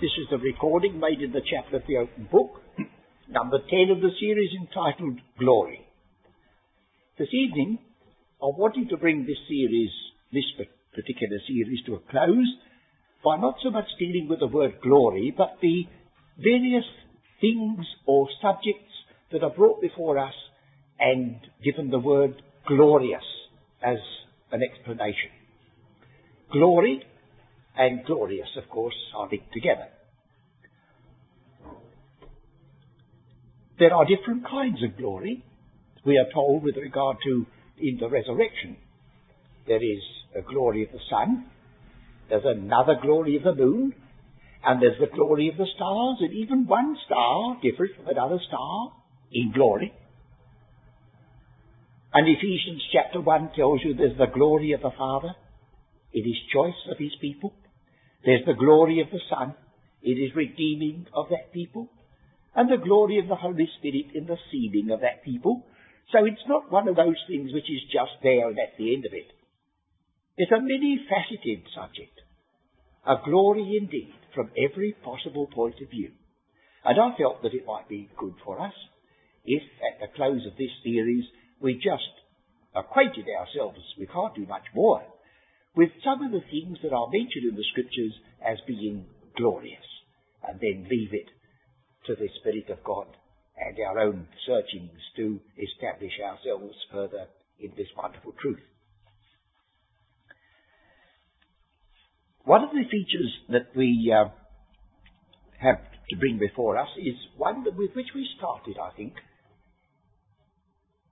This is a recording made in the chapel of the open book, number 10 of the series entitled Glory. This evening, I wanted to bring this series, this particular series, to a close by not so much dealing with the word glory, but the various things or subjects that are brought before us and given the word glorious as an explanation. Glory and glorious, of course, are linked together. There are different kinds of glory. We are told with regard to in the resurrection. There is a glory of the sun, there's another glory of the moon, and there's the glory of the stars, and even one star different from another star in glory. And Ephesians chapter 1 tells you there's the glory of the Father in His choice of His people. There's the glory of the Son in His redeeming of that people. And the glory of the Holy Spirit in the sealing of that people. So it's not one of those things which is just there and at the end of it. It's a many-faceted subject. A glory indeed from every possible point of view. And I felt that it might be good for us if at the close of this series we just acquainted ourselves, we can't do much more, with some of the things that are mentioned in the scriptures as being glorious, and then leave it to the Spirit of God and our own searchings to establish ourselves further in this wonderful truth. One of the features that we uh, have to bring before us is one with which we started, I think,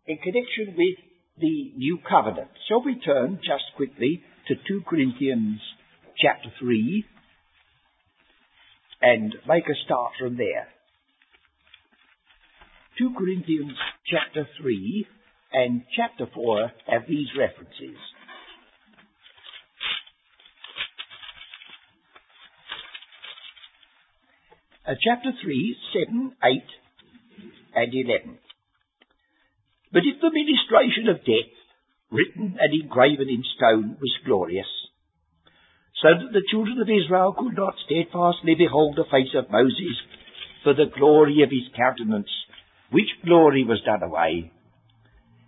in connection with the new covenant. Shall we turn just quickly to 2 Corinthians chapter 3 and make a start from there? 2 Corinthians chapter 3 and chapter 4 have these references. Uh, chapter 3, 7, 8, and 11. But if the ministration of death, written and engraven in stone, was glorious, so that the children of Israel could not steadfastly behold the face of Moses for the glory of his countenance, which glory was done away,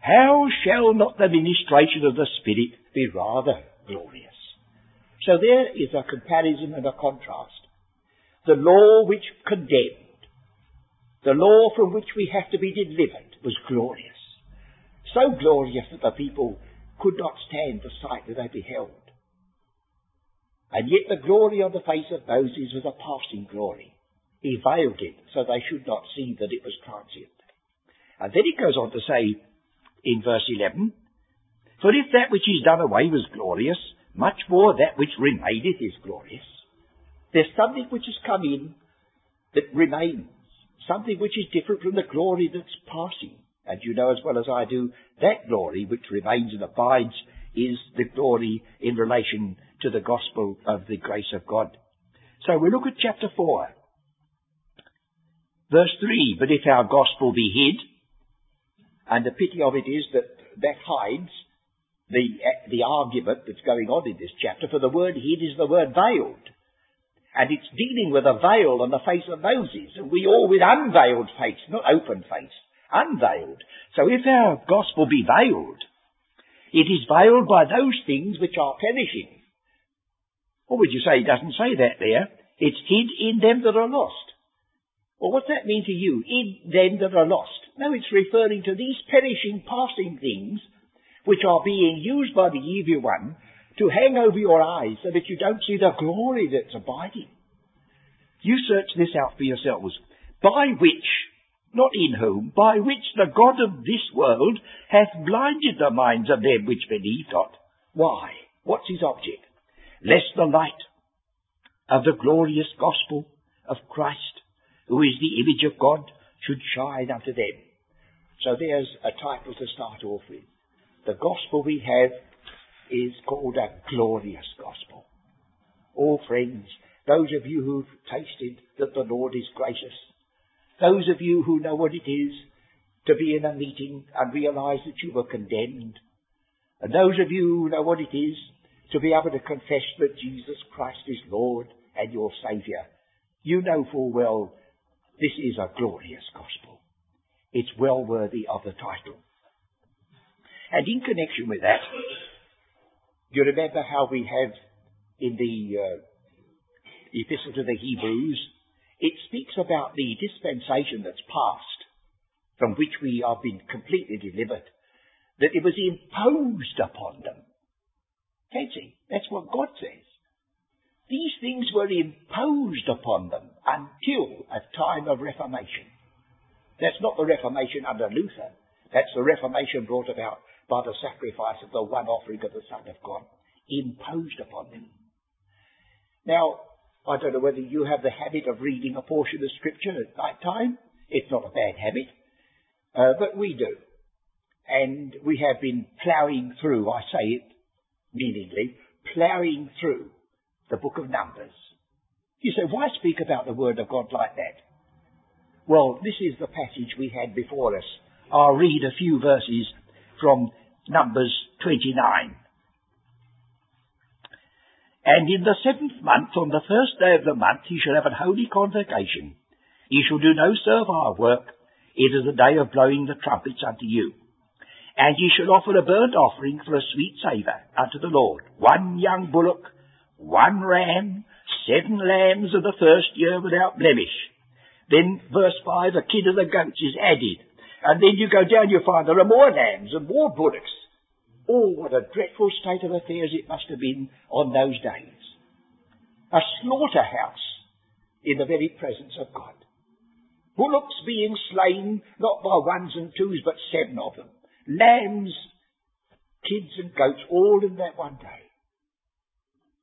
how shall not the ministration of the Spirit be rather glorious? So there is a comparison and a contrast. The law which condemned, the law from which we have to be delivered, was glorious so glorious that the people could not stand the sight that they beheld. And yet the glory on the face of Moses was a passing glory. He veiled it so they should not see that it was transient. And then it goes on to say in verse 11, For if that which is done away was glorious, much more that which remaineth is glorious. There's something which has come in that remains, something which is different from the glory that's passing. And you know as well as I do, that glory which remains and abides is the glory in relation to the gospel of the grace of God. So we look at chapter 4. Verse 3, But if our gospel be hid, and the pity of it is that that hides the, the argument that's going on in this chapter, for the word hid is the word veiled. And it's dealing with a veil on the face of Moses, and we all with unveiled face, not open face unveiled. So if our gospel be veiled, it is veiled by those things which are perishing. Or would you say he doesn't say that there? It's hid in them that are lost. Well, what's that mean to you? In them that are lost. No, it's referring to these perishing, passing things which are being used by the evil one to hang over your eyes so that you don't see the glory that's abiding. You search this out for yourselves. By which not in whom, by which the God of this world hath blinded the minds of them which believe not. Why? What's his object? Lest the light of the glorious gospel of Christ, who is the image of God, should shine unto them. So there's a title to start off with. The gospel we have is called a glorious gospel. Oh friends, those of you who've tasted that the Lord is gracious, those of you who know what it is to be in a meeting and realize that you were condemned. And those of you who know what it is to be able to confess that Jesus Christ is Lord and your Saviour. You know full well this is a glorious gospel. It's well worthy of the title. And in connection with that, you remember how we have in the uh, Epistle to the Hebrews, it speaks about the dispensation that's passed, from which we have been completely delivered, that it was imposed upon them. Can Fancy, that's what God says. These things were imposed upon them until a time of Reformation. That's not the Reformation under Luther. That's the Reformation brought about by the sacrifice of the one offering of the Son of God. Imposed upon them. Now, I don't know whether you have the habit of reading a portion of Scripture at night time. It's not a bad habit. Uh, but we do. And we have been ploughing through, I say it meaningly, ploughing through the book of Numbers. You say, why speak about the Word of God like that? Well, this is the passage we had before us. I'll read a few verses from Numbers 29. And in the seventh month, on the first day of the month, he shall have an holy convocation. He shall do no servile work. It is the day of blowing the trumpets unto you. And ye shall offer a burnt offering for a sweet savour unto the Lord, one young bullock one ram, seven lambs of the first year without blemish. Then verse 5, a kid of the goats is added. And then you go down, you find there are more lambs and more bullocks. Oh, what a dreadful state of affairs it must have been on those days. A slaughterhouse in the very presence of God. Bullocks being slain not by ones and twos, but seven of them. Lambs, kids and goats, all in that one day.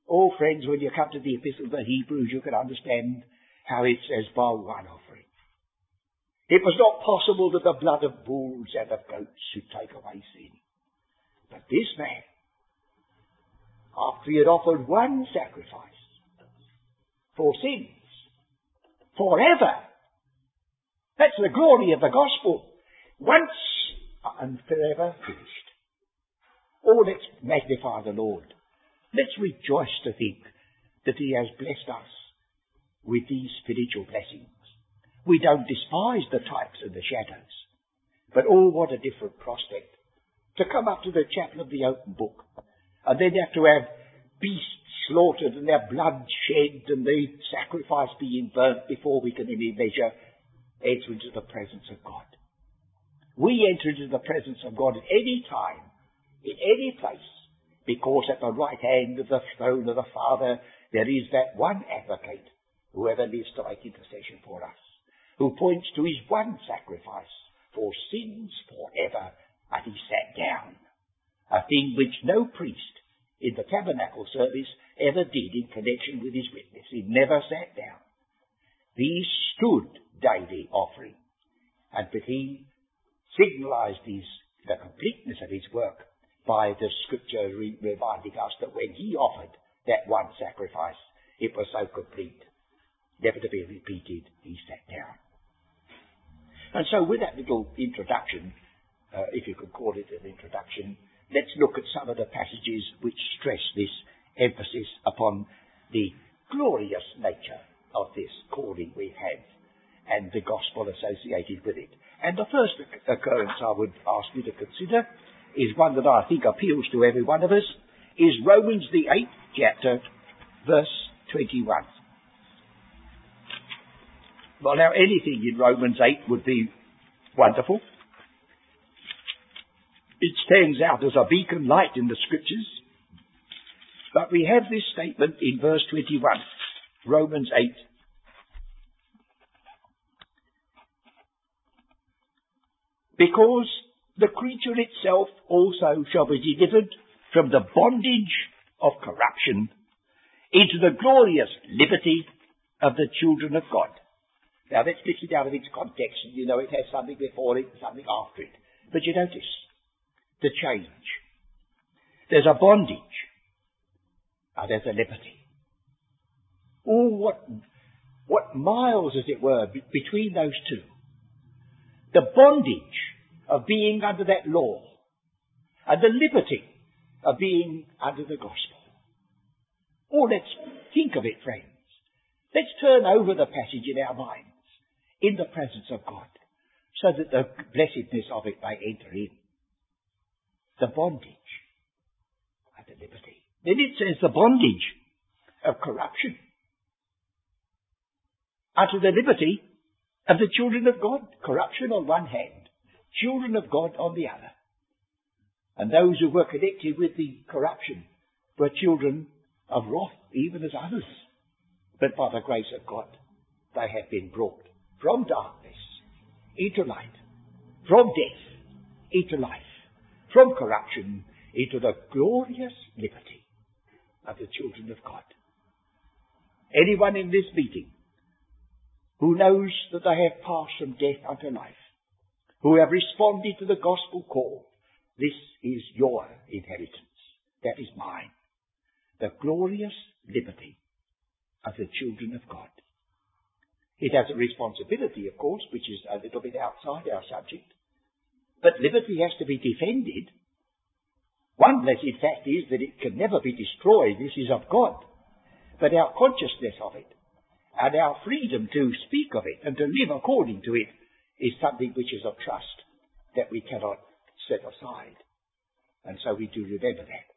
Oh, friends, when you come to the Epistle of the Hebrews, you can understand how it says, by one offering. It was not possible that the blood of bulls and of goats should take away sin. But this man, after he had offered one sacrifice for sins, forever, that's the glory of the gospel, once and forever finished. Oh, let's magnify the Lord. Let's rejoice to think that He has blessed us with these spiritual blessings. We don't despise the types and the shadows. But oh, what a different prospect. To come up to the chapel of the open book and then have to have beasts slaughtered and their blood shed and the sacrifice being burnt before we can any measure enter into the presence of God. We enter into the presence of God at any time, in any place, because at the right hand of the throne of the Father there is that one advocate who ever lives to make intercession for us, who points to his one sacrifice for sins forever, and he sat down. A thing which no priest in the tabernacle service ever did in connection with his witness. He never sat down. He stood daily offering, and but he signalized his, the completeness of his work by the scripture re- reminding us that when he offered that one sacrifice, it was so complete, never to be repeated, he sat down. And so with that little introduction, uh, if you could call it an introduction, let's look at some of the passages which stress this emphasis upon the glorious nature of this calling we have and the gospel associated with it. And the first occurrence I would ask you to consider is one that I think appeals to every one of us, is Romans the 8th chapter, verse 21. Well, now anything in Romans 8 would be wonderful. It stands out as a beacon light in the scriptures. But we have this statement in verse 21, Romans 8. Because the creature itself also shall be delivered from the bondage of corruption into the glorious liberty of the children of God. Now let's lift it out of its context. You know it has something before it something after it. But you notice the change. There's a bondage. and there's a liberty. Oh, what, what miles, as it were, be- between those two. The bondage of being under that law and the liberty of being under the gospel. Oh, let's think of it, friends. Let's turn over the passage in our minds, in the presence of God, so that the blessedness of it may enter in. The bondage and the liberty. Then it says the bondage of corruption unto the liberty of the children of God. Corruption on one hand, children of God on the other. And those who were connected with the corruption were children of wrath, even as others. But by the grace of God, they have been brought from darkness into light, from death into life, from corruption into the glorious liberty of the children of God. Anyone in this meeting who knows that they have passed from death unto life, who have responded to the gospel call, this is your inheritance. That is mine. The glorious liberty of the children of God. It has a responsibility, of course, which is a little bit outside our subject. But liberty has to be defended. One blessed fact is that it can never be destroyed. This is of God. But our consciousness of it and our freedom to speak of it and to live according to it is something which is of trust that we cannot set aside. And so we do remember that.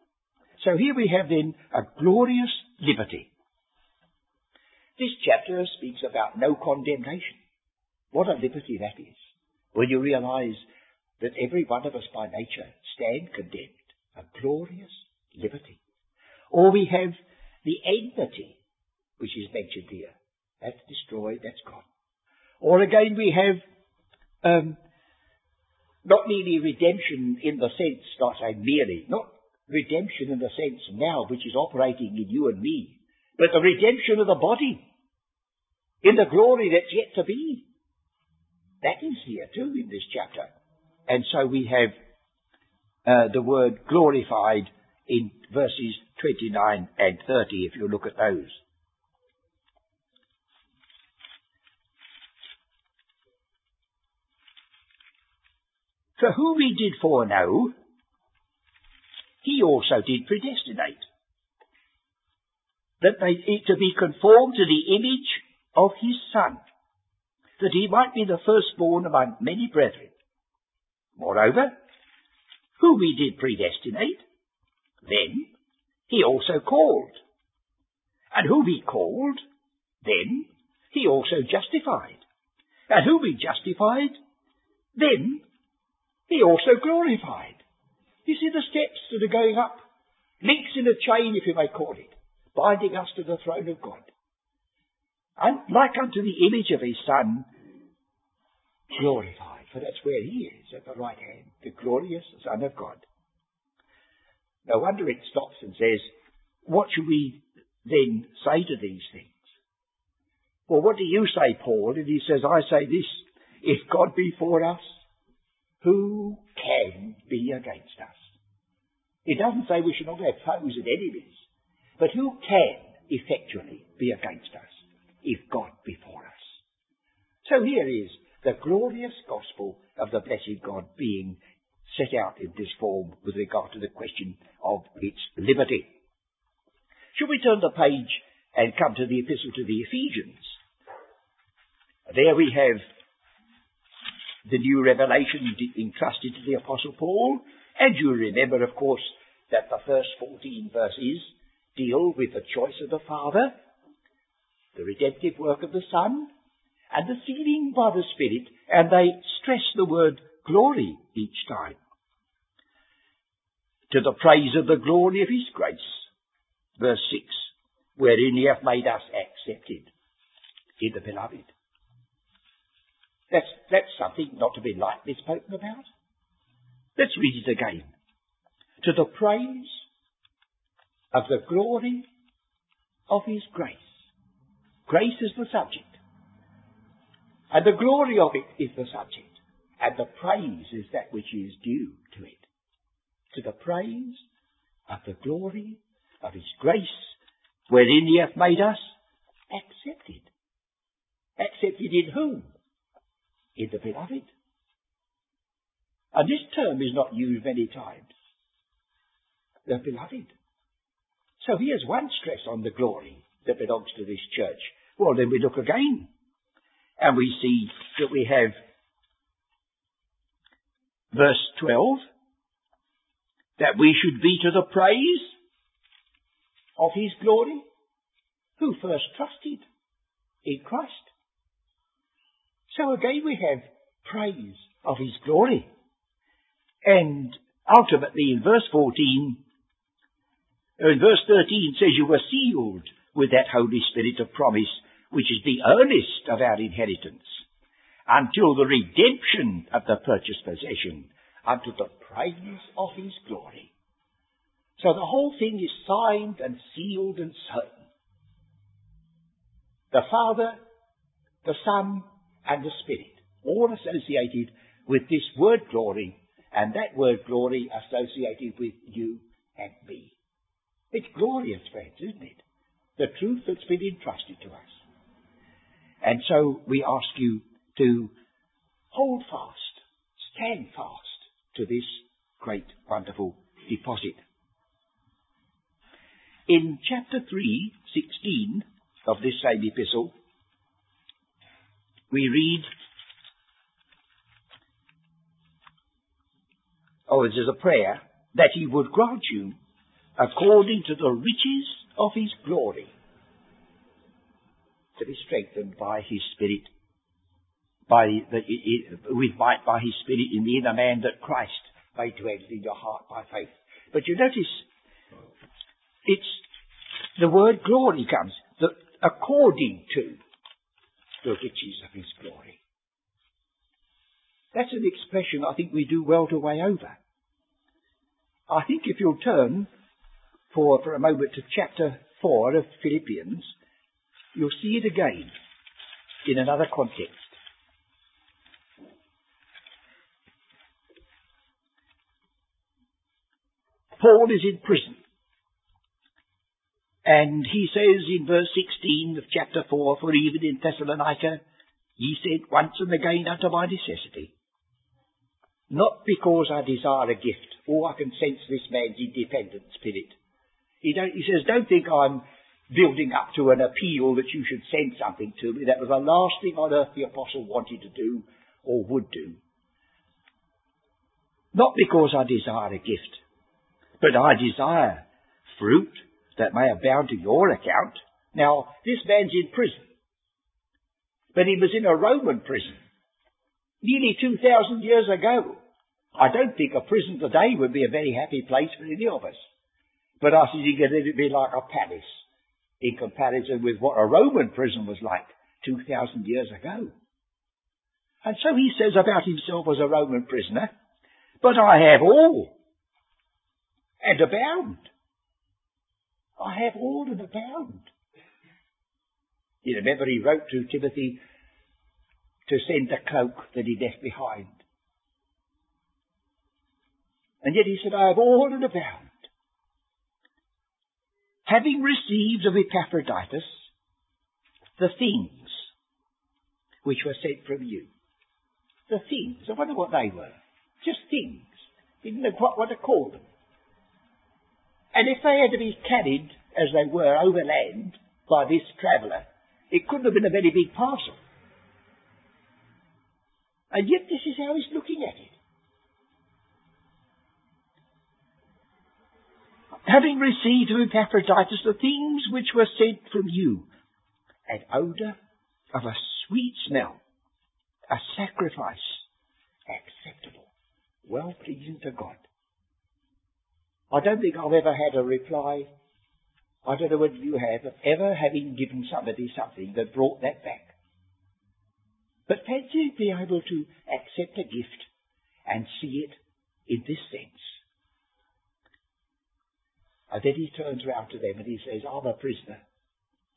So here we have then a glorious liberty. This chapter speaks about no condemnation. What a liberty that is. When you realize that every one of us by nature stand condemned. A glorious liberty. Or we have the enmity, which is mentioned here. That's destroyed, that's gone. Or again, we have um, not merely redemption in the sense, not say merely, not redemption in the sense now which is operating in you and me, but the redemption of the body in the glory that's yet to be. That is here too in this chapter. And so we have uh, the word glorified in verses 29 and 30 if you look at those. For whom he did foreknow, he also did predestinate, that they to be conformed to the image of his Son, that he might be the firstborn among many brethren. Moreover, whom he did predestinate, then he also called. And whom he called, then he also justified. And whom he justified, then he also glorified. You see the steps that are going up. Links in a chain, if you may call it, binding us to the throne of God. And like unto the image of his Son, glorified, for that's where he is, at the right hand, the glorious Son of God. No wonder it stops and says, what should we then say to these things? Well, what do you say, Paul? And he says, I say this, if God be for us, who can be against us? It doesn't say we should not have foes and enemies, but who can effectually be against us if God be for us? So here is the glorious gospel of the blessed God being set out in this form with regard to the question of its liberty. Should we turn the page and come to the epistle to the Ephesians? There we have the new revelation entrusted to the Apostle Paul. And you remember, of course, that the first 14 verses deal with the choice of the Father, the redemptive work of the Son, and the sealing by the Spirit, and they stress the word glory each time. To the praise of the glory of His grace, verse 6, wherein He hath made us accepted in the Beloved. That's, that's something not to be lightly spoken about. Let's read it again. To the praise of the glory of His grace. Grace is the subject. And the glory of it is the subject. And the praise is that which is due to it. To the praise of the glory of His grace, wherein He hath made us accepted. Accepted in whom? in the beloved. And this term is not used many times. The beloved. So here's one stress on the glory that belongs to this church, Well, then we look again. And we see that we have verse 12, that we should be to the praise of his glory, who first trusted in Christ. So again we have praise of his glory. And ultimately in verse 14, in verse 13 says you were sealed with that Holy Spirit of promise, which is the earnest of our inheritance, until the redemption of the purchased possession, unto the praise of his glory. So the whole thing is signed and sealed and certain. The Father, the Son, and the Spirit, all associated with this word glory, and that word glory associated with you and me. It's glorious, friends, isn't it? The truth that's been entrusted to us. And so we ask you to hold fast, stand fast to this great, wonderful deposit. In chapter 3, 16 of this same epistle, we read, oh, this is a prayer, that he would grant you according to the riches of his glory, to be strengthened by his Spirit, by the, with might by his Spirit in the inner man that Christ may dwell in your heart by faith. But you notice, it's the word glory comes, the, according to the riches of his glory. That's an expression I think we do well to weigh over. I think if you'll turn for, for a moment to chapter 4 of Philippians, you'll see it again in another context. Paul is in prison. And he says in verse 16 of chapter 4, For even in Thessalonica ye said once and again unto my necessity. Not because I desire a gift. or I can sense this man's independent spirit. He, he says, don't think I'm building up to an appeal that you should send something to me. That was the last thing on earth the apostle wanted to do or would do. Not because I desire a gift, but I desire fruit that may abound to your account. Now, this man's in prison. But he was in a Roman prison. Nearly 2,000 years ago. I don't think a prison today would be a very happy place for any of us. But I it, it'd be like a palace in comparison with what a Roman prison was like 2,000 years ago. And so he says about himself as a Roman prisoner, but I have all and abound. I have all and abound. You remember he wrote to Timothy to send the cloak that he left behind. And yet he said, I have all and abound having received of Epaphroditus the things which were sent from you. The things. I wonder what they were. Just things. Didn't know what, what to call them. And if they had to be carried, as they were, overland by this traveller, it couldn't have been a very big parcel. And yet this is how he's looking at it. Having received of Epaphroditus the things which were sent from you, an odour of a sweet smell, a sacrifice acceptable, well pleasing to God. I don't think I've ever had a reply, I don't know whether you have, of ever having given somebody something that brought that back. But fancy being able to accept a gift and see it in this sense. And then he turns round to them and he says, I'm a prisoner.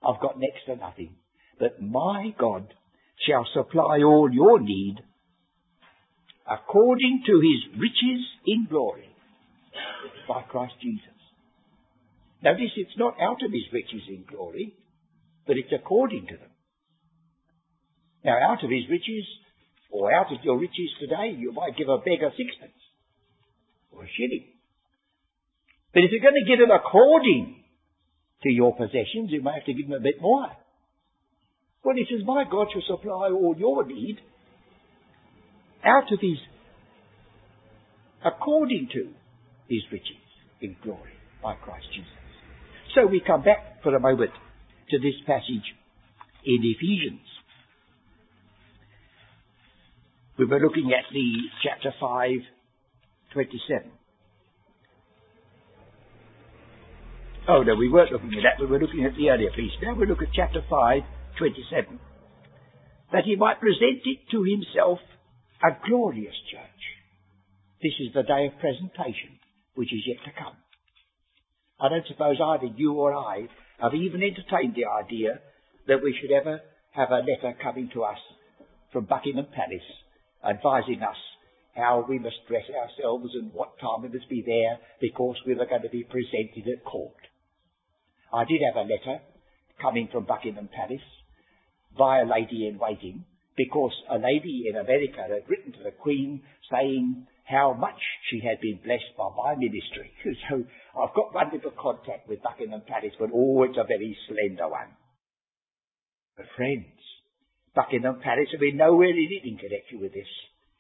I've got next to nothing. But my God shall supply all your need according to his riches in glory by Christ Jesus. Notice it's not out of his riches in glory, but it's according to them. Now, out of his riches, or out of your riches today, you might give a beggar sixpence, or a shilling. But if you're going to give them according to your possessions, you may have to give them a bit more. Well, he says, my God shall supply all your need out of his, according to his riches in glory by Christ Jesus. So we come back for a moment to this passage in Ephesians. We were looking at the chapter 5, 27. Oh no, we weren't looking at that, we were looking at the earlier piece. Now we look at chapter 5, 27. That he might present it to himself a glorious church. This is the day of presentation, which is yet to come. I don't suppose either you or I have even entertained the idea that we should ever have a letter coming to us from Buckingham Palace advising us how we must dress ourselves and what time we must be there because we were going to be presented at court. I did have a letter coming from Buckingham Palace by a lady in waiting because a lady in America had written to the Queen saying how much she had been blessed by my ministry. So I've got one little contact with Buckingham Palace, but oh, it's a very slender one. But friends, Buckingham Palace have been nowhere in it in connection with this.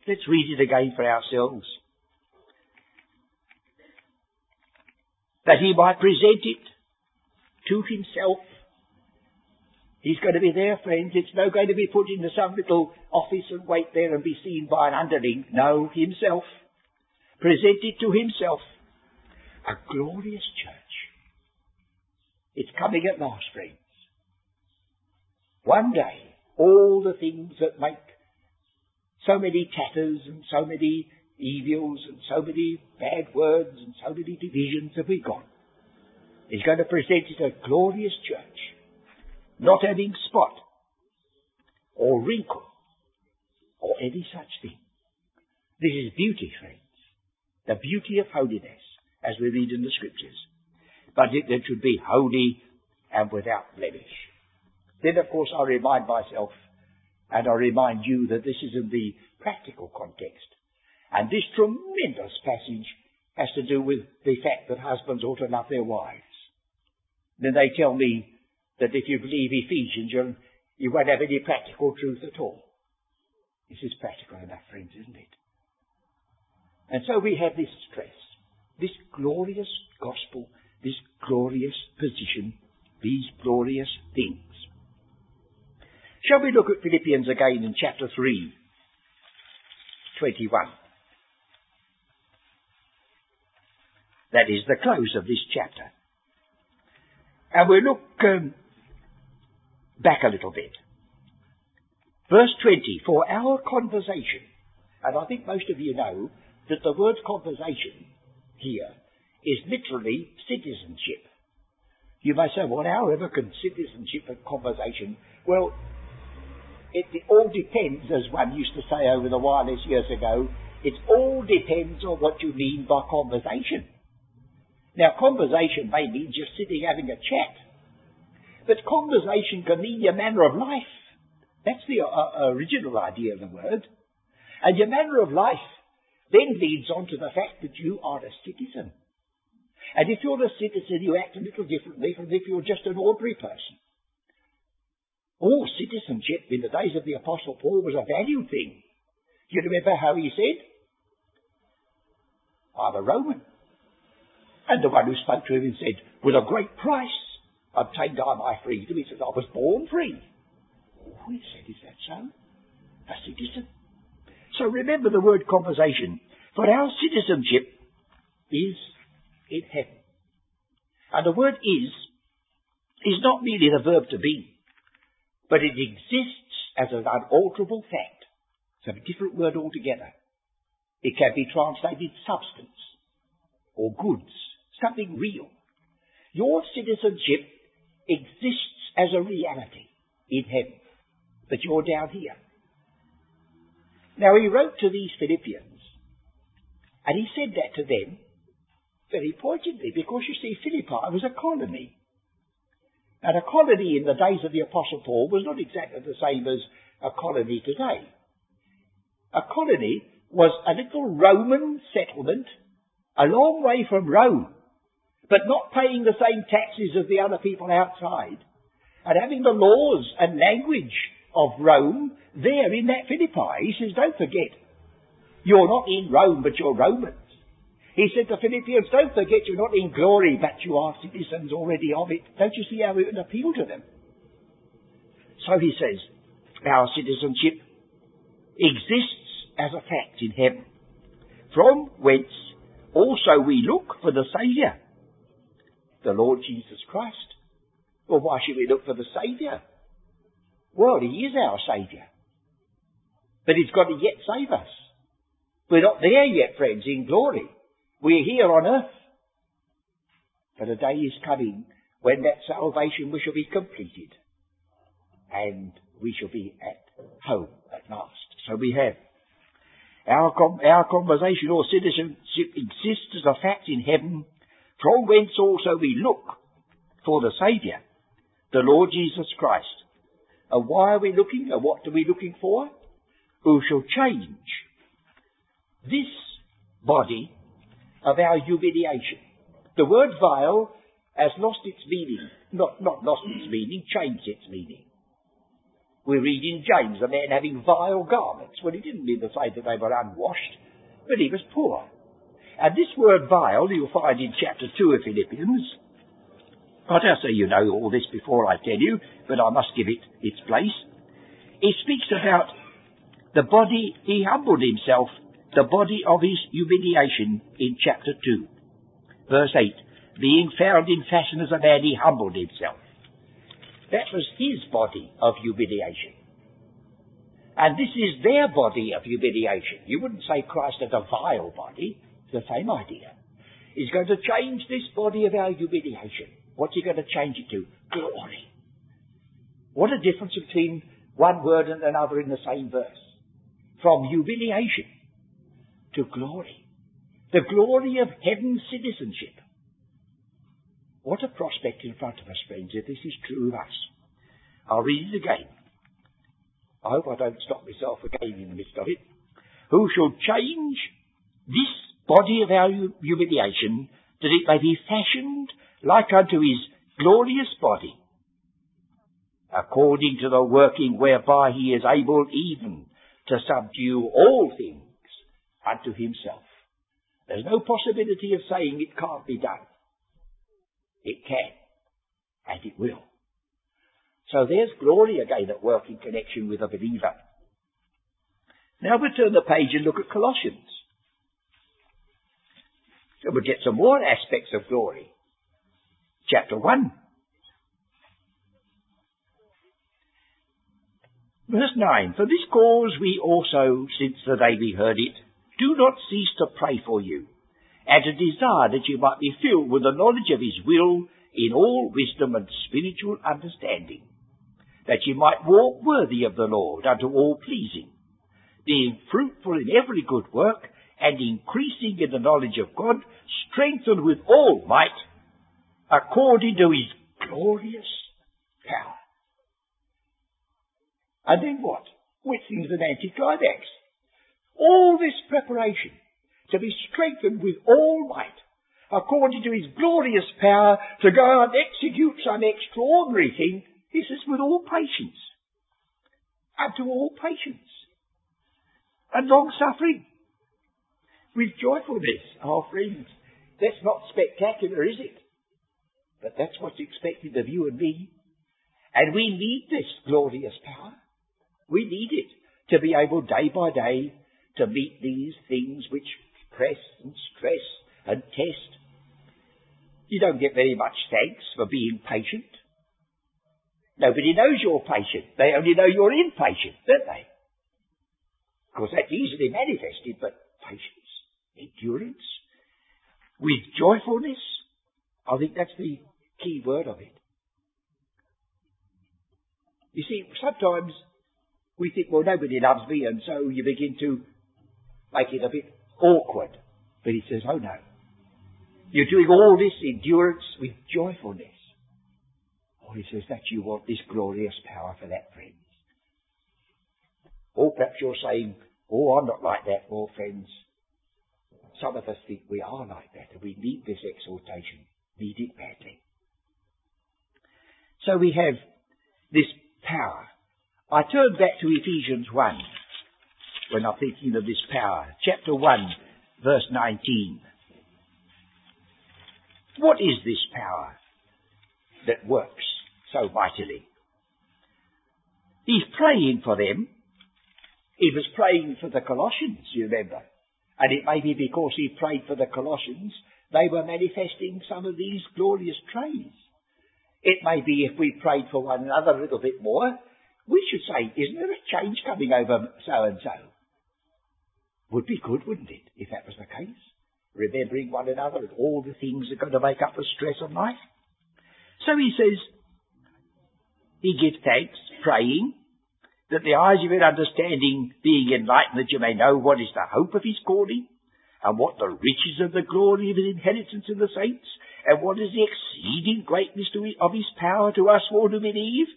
Let's read it again for ourselves. That he might present it to himself. He's going to be there, friends. It's no going to be put into some little office and wait there and be seen by an underling. No, himself. Presented to himself. A glorious church. It's coming at last, friends. One day, all the things that make so many tatters and so many evils and so many bad words and so many divisions have we gone. He's going to present it a glorious church, not having spot or wrinkle or any such thing. This is beauty, friends. The beauty of holiness, as we read in the scriptures. But it, it should be holy and without blemish. Then, of course, I remind myself and I remind you that this is in the practical context. And this tremendous passage has to do with the fact that husbands ought to love their wives. Then they tell me that if you believe Ephesians, you you won't have any practical truth at all. This is practical enough, friends, isn't it? And so we have this stress, this glorious gospel, this glorious position, these glorious things. Shall we look at Philippians again in chapter 3, 21? That is the close of this chapter. And we look um, back a little bit. Verse 20, for our conversation, and I think most of you know that the word conversation here is literally citizenship. You may say, well, however can citizenship and conversation? Well, it, it all depends, as one used to say over the wireless years ago, it all depends on what you mean by conversation. Now, conversation may mean just sitting having a chat. But conversation can mean your manner of life. That's the uh, original idea of the word. And your manner of life then leads on to the fact that you are a citizen. And if you're a citizen, you act a little differently from if you're just an ordinary person. All citizenship in the days of the Apostle Paul was a valued thing. Do you remember how he said? I'm a Roman. And the one who spoke to him and said, with a great price obtained I my freedom. He says, I was born free. Oh, he said, is that so? A citizen. So remember the word conversation. For our citizenship is in heaven. And the word is, is not merely the verb to be, but it exists as an unalterable fact. It's a different word altogether. It can be translated substance or goods something real. Your citizenship exists as a reality in heaven, but you're down here. Now he wrote to these Philippians, and he said that to them very pointedly, because you see, Philippi was a colony. And a colony in the days of the Apostle Paul was not exactly the same as a colony today. A colony was a little Roman settlement a long way from Rome but not paying the same taxes as the other people outside. and having the laws and language of Rome there in that Philippi. He says, don't forget, you're not in Rome, but you're Romans. He said to Philippians, don't forget you're not in glory, but you are citizens already of it. Don't you see how it would appeal to them? So he says, our citizenship exists as a fact in heaven, from whence also we look for the Saviour, the Lord Jesus Christ. Well, why should we look for the Saviour? Well, He is our Saviour. But He's got to yet save us. We're not there yet, friends, in glory. We're here on earth. But a day is coming when that salvation we shall be completed. And we shall be at home at last. So we have our, our conversation or citizenship exists as a fact in heaven, from whence also we look for the Saviour, the Lord Jesus Christ. And why are we looking, and what are we looking for? Who shall change this body of our humiliation. The word vile has lost its meaning. Not, not lost its meaning, changed its meaning. We read in James a man having vile garments. Well, he didn't mean to say that they were unwashed, but he was poor. And this word vile you'll find in chapter 2 of Philippians. I dare say you know all this before I tell you, but I must give it its place. It speaks about the body, he humbled himself, the body of his humiliation in chapter 2. Verse 8, being found in fashion as a man, he humbled himself. That was his body of humiliation. And this is their body of humiliation. You wouldn't say Christ has a vile body. The same idea. He's going to change this body of our humiliation. What's he going to change it to? Glory. What a difference between one word and another in the same verse. From humiliation to glory. The glory of heaven's citizenship. What a prospect in front of us, friends, if this is true of us. I'll read it again. I hope I don't stop myself again in the midst of it. Who shall change this body of our humiliation, that it may be fashioned like unto his glorious body, according to the working whereby he is able even to subdue all things unto himself. There's no possibility of saying it can't be done. It can. And it will. So there's glory again at work in connection with a believer. Now we turn the page and look at Colossians. So we'll get some more aspects of glory. Chapter 1. Verse 9. For this cause we also, since the day we heard it, do not cease to pray for you and to desire that you might be filled with the knowledge of his will in all wisdom and spiritual understanding, that you might walk worthy of the Lord unto all pleasing, being fruitful in every good work, and increasing in the knowledge of God, strengthened with all might, according to his glorious power. And then what? Which seems an anticlimax. All this preparation to be strengthened with all might, according to his glorious power, to go and execute some extraordinary thing, he says, with all patience. And to all patience. And long suffering. With joyfulness, our friends. That's not spectacular, is it? But that's what's expected of you and me. And we need this glorious power. We need it to be able day by day to meet these things which press and stress and test. You don't get very much thanks for being patient. Nobody knows you're patient. They only know you're impatient, don't they? Of course, that's easily manifested, but patience, endurance, with joyfulness, I think that's the key word of it. You see, sometimes we think, well, nobody loves me, and so you begin to make it a bit awkward. But he says, oh no. You're doing all this endurance with joyfulness. Or he says that you want this glorious power for that, friends. Or perhaps you're saying, oh, I'm not like that, more friends. Some of us think we are like that, and we need this exhortation, need it badly. So we have this power. I turn back to Ephesians 1 when I'm thinking of this power. Chapter 1, verse 19. What is this power that works so mightily? He's praying for them. He was praying for the Colossians, you remember. And it may be because he prayed for the Colossians, they were manifesting some of these glorious traits. It may be if we prayed for one another a little bit more, we should say, isn't there a change coming over so and so? Would be good, wouldn't it, if that was the case? Remembering one another and all the things that are going to make up the stress of life. So he says, he gives thanks, praying, that the eyes of your understanding being enlightened, that you may know what is the hope of his calling, and what the riches of the glory of his inheritance in the saints, and what is the exceeding greatness of his power to us who believe,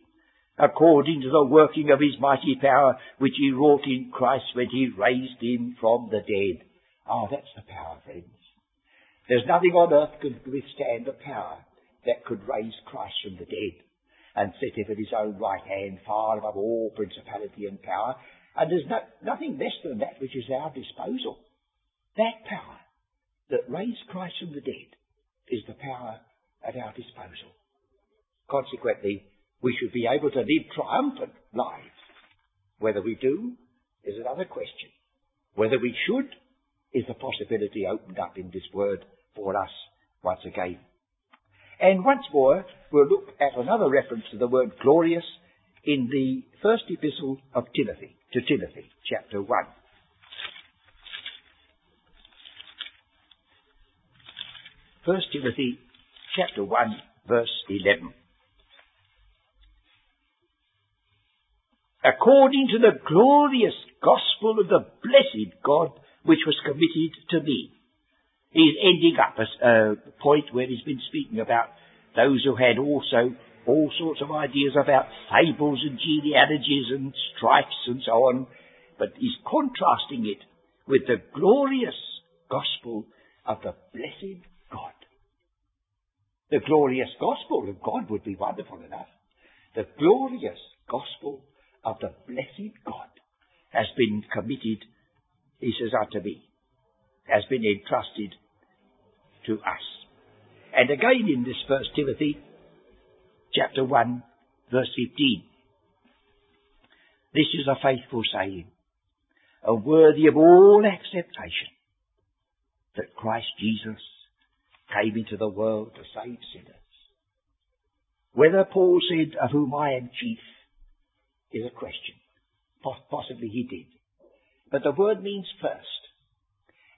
according to the working of his mighty power, which he wrought in Christ when he raised him from the dead. Ah, oh, that's the power, friends. There's nothing on earth could withstand the power that could raise Christ from the dead and set him at his own right hand, far above all principality and power. And there's no, nothing less than that which is at our disposal. That power that raised Christ from the dead is the power at our disposal. Consequently, we should be able to live triumphant lives. Whether we do is another question. Whether we should is the possibility opened up in this word for us once again. And once more, we'll look at another reference to the word glorious in the first epistle of Timothy, to Timothy, chapter 1. First Timothy, chapter 1, verse 11. According to the glorious gospel of the blessed God which was committed to me He's ending up a, a point where he's been speaking about those who had also all sorts of ideas about fables and genealogies and strifes and so on, but he's contrasting it with the glorious gospel of the blessed God. The glorious gospel of God would be wonderful enough. The glorious gospel of the blessed God has been committed, he says, unto me has been entrusted to us. And again in this first Timothy, chapter 1, verse 15. This is a faithful saying, and worthy of all acceptation, that Christ Jesus came into the world to save sinners. Whether Paul said, of whom I am chief, is a question. Possibly he did. But the word means first.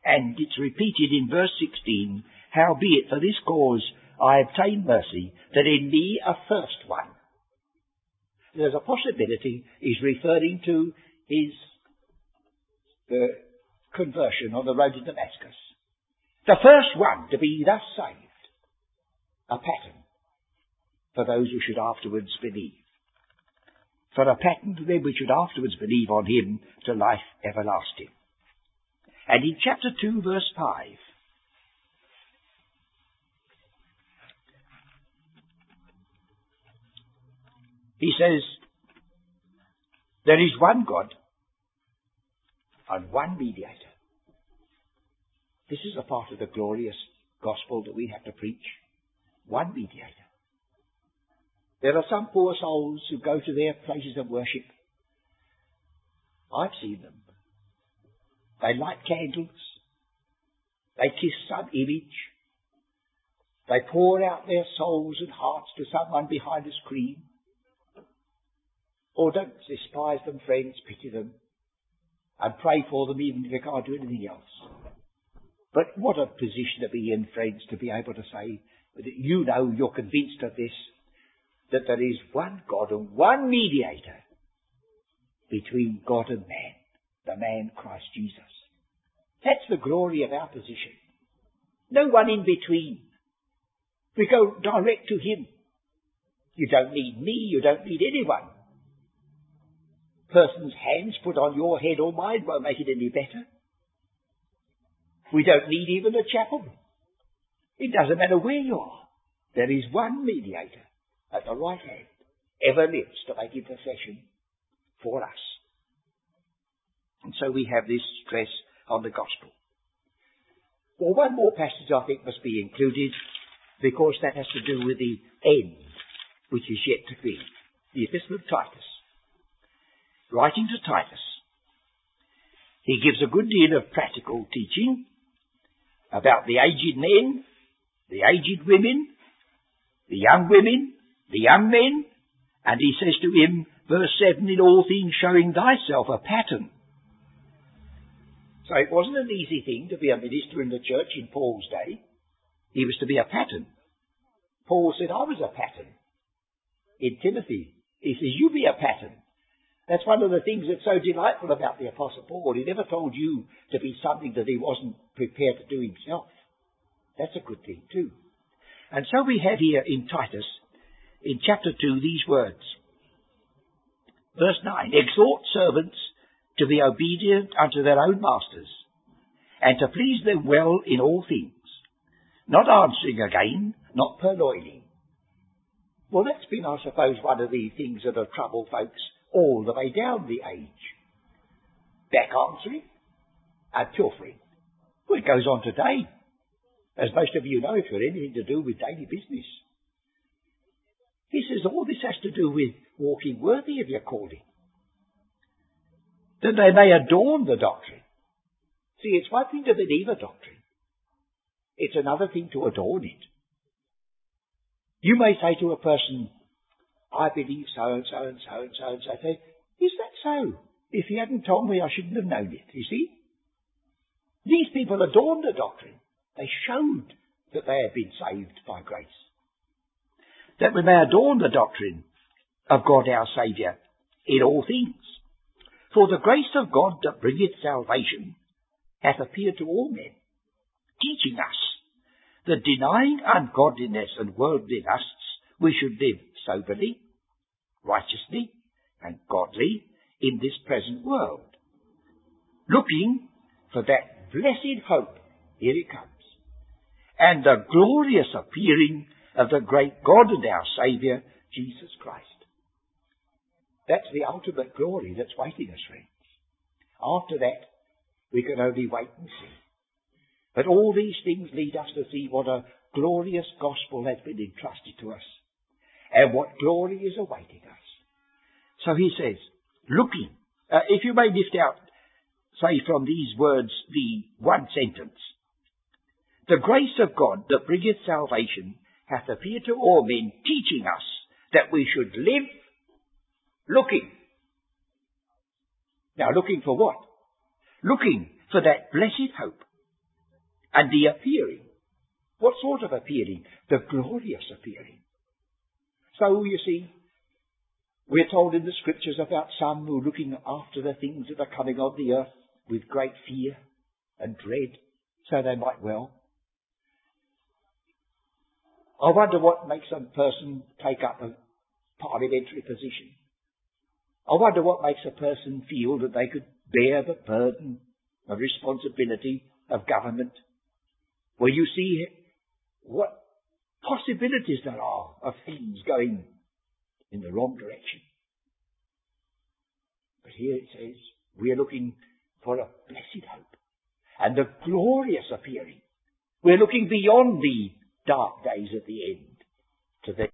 And it's repeated in verse 16, Howbeit for this cause I obtained mercy, that in me a first one. There's a possibility he's referring to his conversion on the road to Damascus. The first one to be thus saved. A pattern for those who should afterwards believe. For a pattern to them who should afterwards believe on him to life everlasting. And in chapter 2 verse 5, he says, there is one God and one mediator. This is a part of the glorious gospel that we have to preach. One mediator. There are some poor souls who go to their places of worship. I've seen them. They light candles. They kiss some image. They pour out their souls and hearts to someone behind a screen. Or don't despise them, friends, pity them. And pray for them even if you can't do anything else. But what a position to be in, friends, to be able to say that you know, you're convinced of this, that there is one God and one mediator between God and man the man Christ Jesus. That's the glory of our position. No one in between. We go direct to Him. You don't need me, you don't need anyone. Person's hands put on your head or mine won't make it any better. We don't need even a chapel. It doesn't matter where you are. There is one mediator at the right hand, ever lives to make intercession for us. And so we have this stress on the gospel. Well, one more passage I think must be included because that has to do with the end which is yet to be. The Epistle of Titus. Writing to Titus, he gives a good deal of practical teaching about the aged men, the aged women, the young women, the young men, and he says to him, verse 7, in all things showing thyself a pattern. So it wasn't an easy thing to be a minister in the church in Paul's day. He was to be a pattern. Paul said, I was a pattern. In Timothy, he says, you be a pattern. That's one of the things that's so delightful about the Apostle Paul. He never told you to be something that he wasn't prepared to do himself. That's a good thing too. And so we have here in Titus, in chapter 2, these words. Verse 9, exhort servants to be obedient unto their own masters, and to please them well in all things, not answering again, not purloining. Well, that's been, I suppose, one of the things that have troubled folks all the way down the age. Back answering and uh, pilfering. Well, it goes on today. As most of you know, if you've anything to do with daily business. He says all this has to do with walking worthy of your calling. That they may adorn the doctrine. See, it's one thing to believe a doctrine. It's another thing to adorn it. You may say to a person, I believe so and so and so and so and so. Is that so? If he hadn't told me, I shouldn't have known it. You see? These people adorned the doctrine. They showed that they had been saved by grace. That we may adorn the doctrine of God our Saviour in all things. For the grace of God that bringeth salvation hath appeared to all men, teaching us that denying ungodliness and worldly lusts, we should live soberly, righteously, and godly in this present world, looking for that blessed hope, here it comes, and the glorious appearing of the great God and our Saviour, Jesus Christ. That's the ultimate glory that's waiting us, friends. After that, we can only wait and see. But all these things lead us to see what a glorious gospel has been entrusted to us and what glory is awaiting us. So he says, looking, uh, if you may lift out, say from these words, the one sentence, the grace of God that bringeth salvation hath appeared to all men, teaching us that we should live looking. Now looking for what? Looking for that blessed hope and the appearing. What sort of appearing? The glorious appearing. So, you see, we're told in the scriptures about some who are looking after the things that are coming on the earth with great fear and dread, so they might well. I wonder what makes a person take up a parliamentary position. I wonder what makes a person feel that they could bear the burden of responsibility of government. Well, you see what possibilities there are of things going in the wrong direction. But here it says, we are looking for a blessed hope and a glorious appearing. We're looking beyond the dark days at the end to the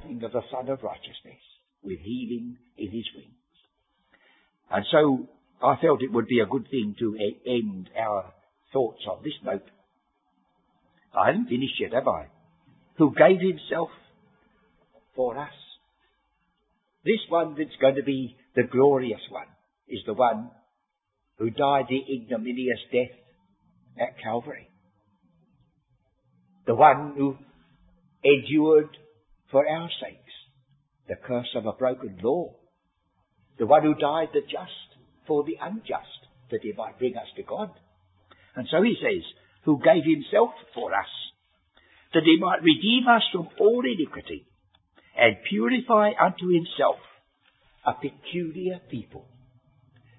coming of the Sun of Righteousness with healing in his wings. And so I felt it would be a good thing to end our thoughts on this note. I haven't finished yet, have I? Who gave himself for us. This one that's going to be the glorious one is the one who died the ignominious death at Calvary. The one who endured for our sakes the curse of a broken law. The one who died the just for the unjust that he might bring us to God. And so he says, who gave himself for us that he might redeem us from all iniquity and purify unto himself a peculiar people.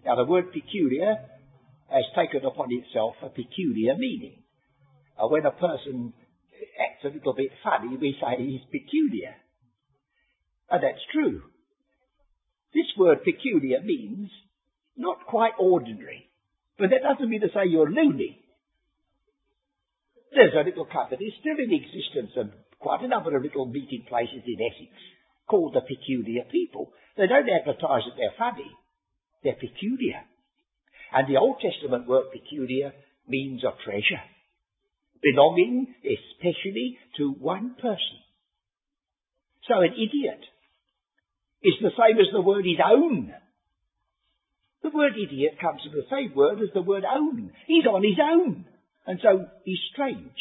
Now the word peculiar has taken upon itself a peculiar meaning. Uh, when a person acts a little bit funny, we say he's peculiar. And that's true. This word peculiar means not quite ordinary. But that doesn't mean to say you're loony. There's a little company still in existence and quite a number of little meeting places in Essex called the Peculiar People. They don't advertise that they're funny. They're peculiar. And the Old Testament word peculiar means a treasure, belonging especially to one person. So an idiot is the same as the word his own. The word idiot comes from the same word as the word own. He's on his own. And so he's strange.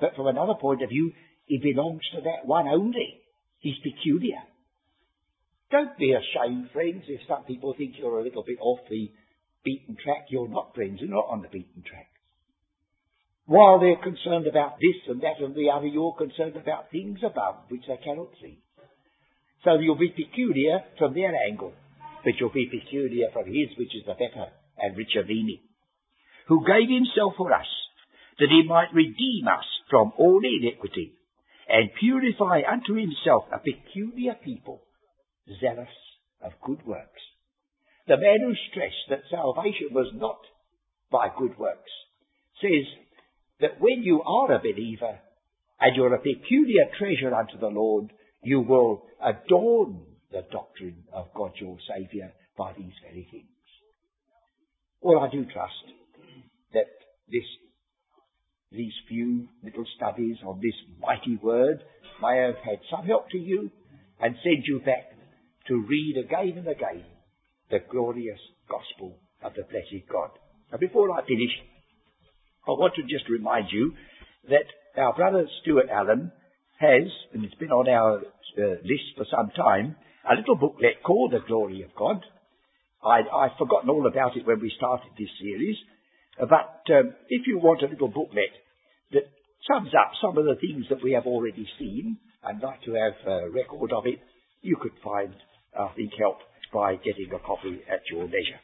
But from another point of view, he belongs to that one only. He's peculiar. Don't be ashamed, friends, if some people think you're a little bit off the beaten track. You're not, friends. You're not on the beaten track. While they're concerned about this and that and the other, you're concerned about things above which they cannot see. So you'll be peculiar from their angle, but you'll be peculiar from his, which is the better and richer meaning, who gave himself for us, that he might redeem us from all iniquity, and purify unto himself a peculiar people, zealous of good works. The man who stressed that salvation was not by good works says that when you are a believer and you're a peculiar treasure unto the Lord, you will adorn the doctrine of God your Saviour by these very things. Well, I do trust that this, these few little studies on this mighty word may have had some help to you and send you back to read again and again the glorious gospel of the blessed God. Now, before I finish, I want to just remind you that our brother Stuart Allen has, and it's been on our uh, list for some time, a little booklet called The Glory of God. I'd, I'd forgotten all about it when we started this series, but um, if you want a little booklet that sums up some of the things that we have already seen and like to have a record of it, you could find, I think, help by getting a copy at your leisure.